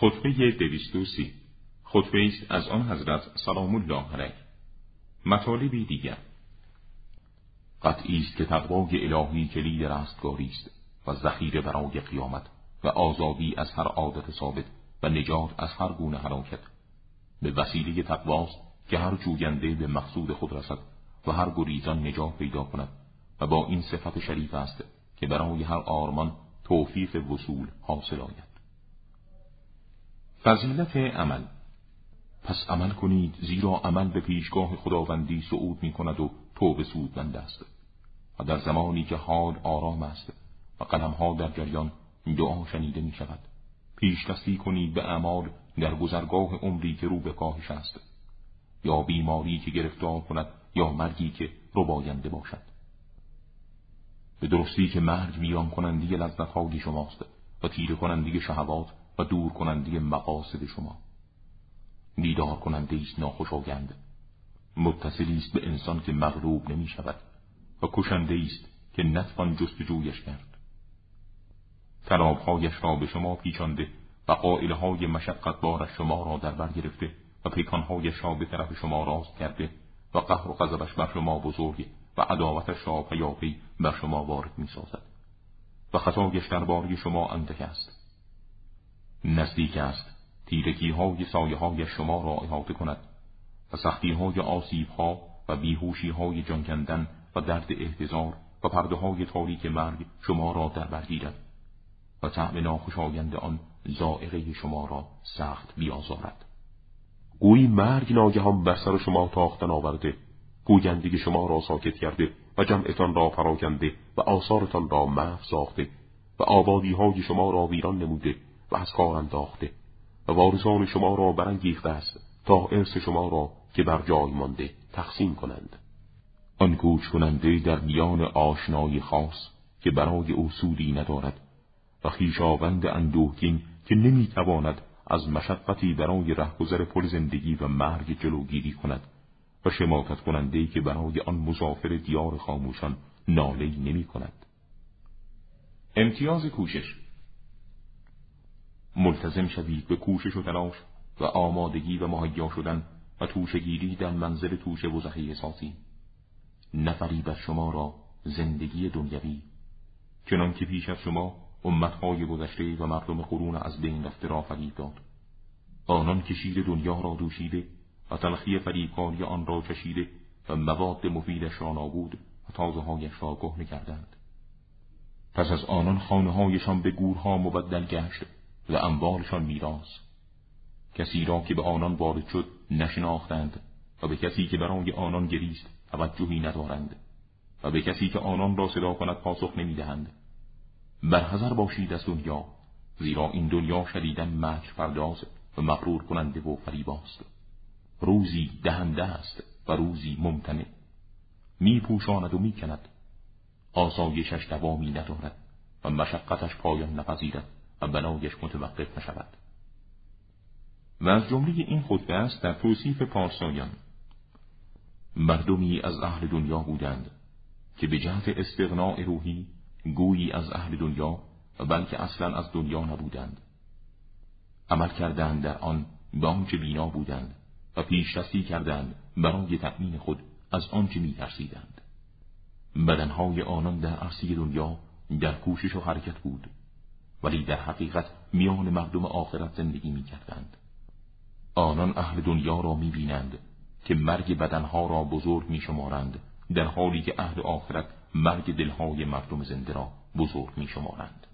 خطبه دویستوسی. خطبه است از آن حضرت سلام الله علیه. مطالبی دیگر. قطعی است که تقوای الهی کلید رستگاری است و ذخیره برای قیامت و آزادی از هر عادت ثابت و نجات از هر گونه هلاکت. به وسیله تقواست که هر جوینده به مقصود خود رسد و هر گریزان نجات پیدا کند و با این صفت شریف است که برای هر آرمان توفیق وصول حاصل آید. فضیلت عمل. پس عمل کنید زیرا عمل به پیشگاه خداوندی صعود می کند و توبه سودمند است. و در زمانی که حال آرام است و قلمها در جریان دعا شنیده می شود پیش دستی کنید به اعمال در گذرگاه عمری که رو به کاهش است. یا بیماری که گرفتار کند یا مرگی که رباینده باشد. به درستی که مرگ میان کنندی لذتهای شماست و تیره کنندی شهوات و دور کنندی مقاصد شما. دیدار کننده است ناخوشایند. متصلی است به انسان که مغلوب نمی شود و کشنده است که نتوان جستجویش کرد. تنابهایش را به شما پیچانده و قائله های مشقت بارش شما را در بر گرفته و پیکانهایش را به طرف شما راست کرده و قهر و غضبش بر شما بزرگ و عداوتش را پیاپی بر شما وارد می سازد و خطایش درباره شما اندک است. نزدیک است. تیرگی های سایه های شما را احاطه کند و سختی های آسیب ها و بیهوشی های جنگندن و درد احتضار و پرده های تاریک مرگ شما را در برگیرد و طعم ناخوشایند آن زائقه شما را سخت بیازارد. گویی مرگ ناگهان بر سر شما تاختن آورده گویندگی شما را ساکت کرده و جمعتان را پراکنده و آثارتان را محو ساخته و آبادی های شما را ویران نموده. و از کار انداخته و وارثان شما را برانگیخته است تا ارث شما را که بر جای مانده تقسیم کنند آن گوش کننده در میان آشنایی خاص که برای او سودی ندارد و خیشاوند اندوهگین که نمی‌تواند از مشقتی برای رهگذر پل زندگی و مرگ جلوگیری کند و شماتت کننده که برای آن مسافر دیار خاموشان ناله نمی کند. امتیاز کوشش ملتزم شوید به کوشش و تلاش و آمادگی و مهیا شدن و توشگیری در منزل توشه و زخیه سازی. نفری بر شما را زندگی دنیوی. چنان که پیش از شما امتهای گذشته و مردم قرون از بین رفته را فریب داد. آنان که شیر دنیا را دوشیده و تلخی فریبکاری آن را چشیده و مواد مفیدش را نابود و تازه هایش را گهنه کردند. پس از آنان خانه هایشان به گورها مبدل گشت. و اموالشان میراث. کسی را که به آنان وارد شد نشناختند و به کسی که برای آنان گریست توجهی ندارند و به کسی که آنان را صدا کند پاسخ نمی‌دهند. برحضر باشید از دنیا زیرا این دنیا شدیدن مکر پرداز و مغرور کننده و فریباست روزی دهنده است و روزی ممتنه می پوشاند و می کند آسایشش دوامی ندارد و مشقتش پایان نپذیرد. و بنایش متوقف نشود. و از جمله این خطبه است در توصیف پارسایان مردمی از اهل دنیا بودند که به جهت استغناء روحی گویی از اهل دنیا و بلکه اصلا از دنیا نبودند. عمل کردند در آن به آنچه بینا بودند و پیشرفتی کردند برای تأمین خود از آنچه میترسیدند. بدنهای آنان در عرصه دنیا در کوشش و حرکت بود. ولی در حقیقت میان مردم آخرت زندگی می‌کردند. آنان اهل دنیا را می‌بینند که مرگ بدنها را بزرگ میشمارند در حالی که اهل آخرت مرگ دلهای مردم زنده را بزرگ میشمارند.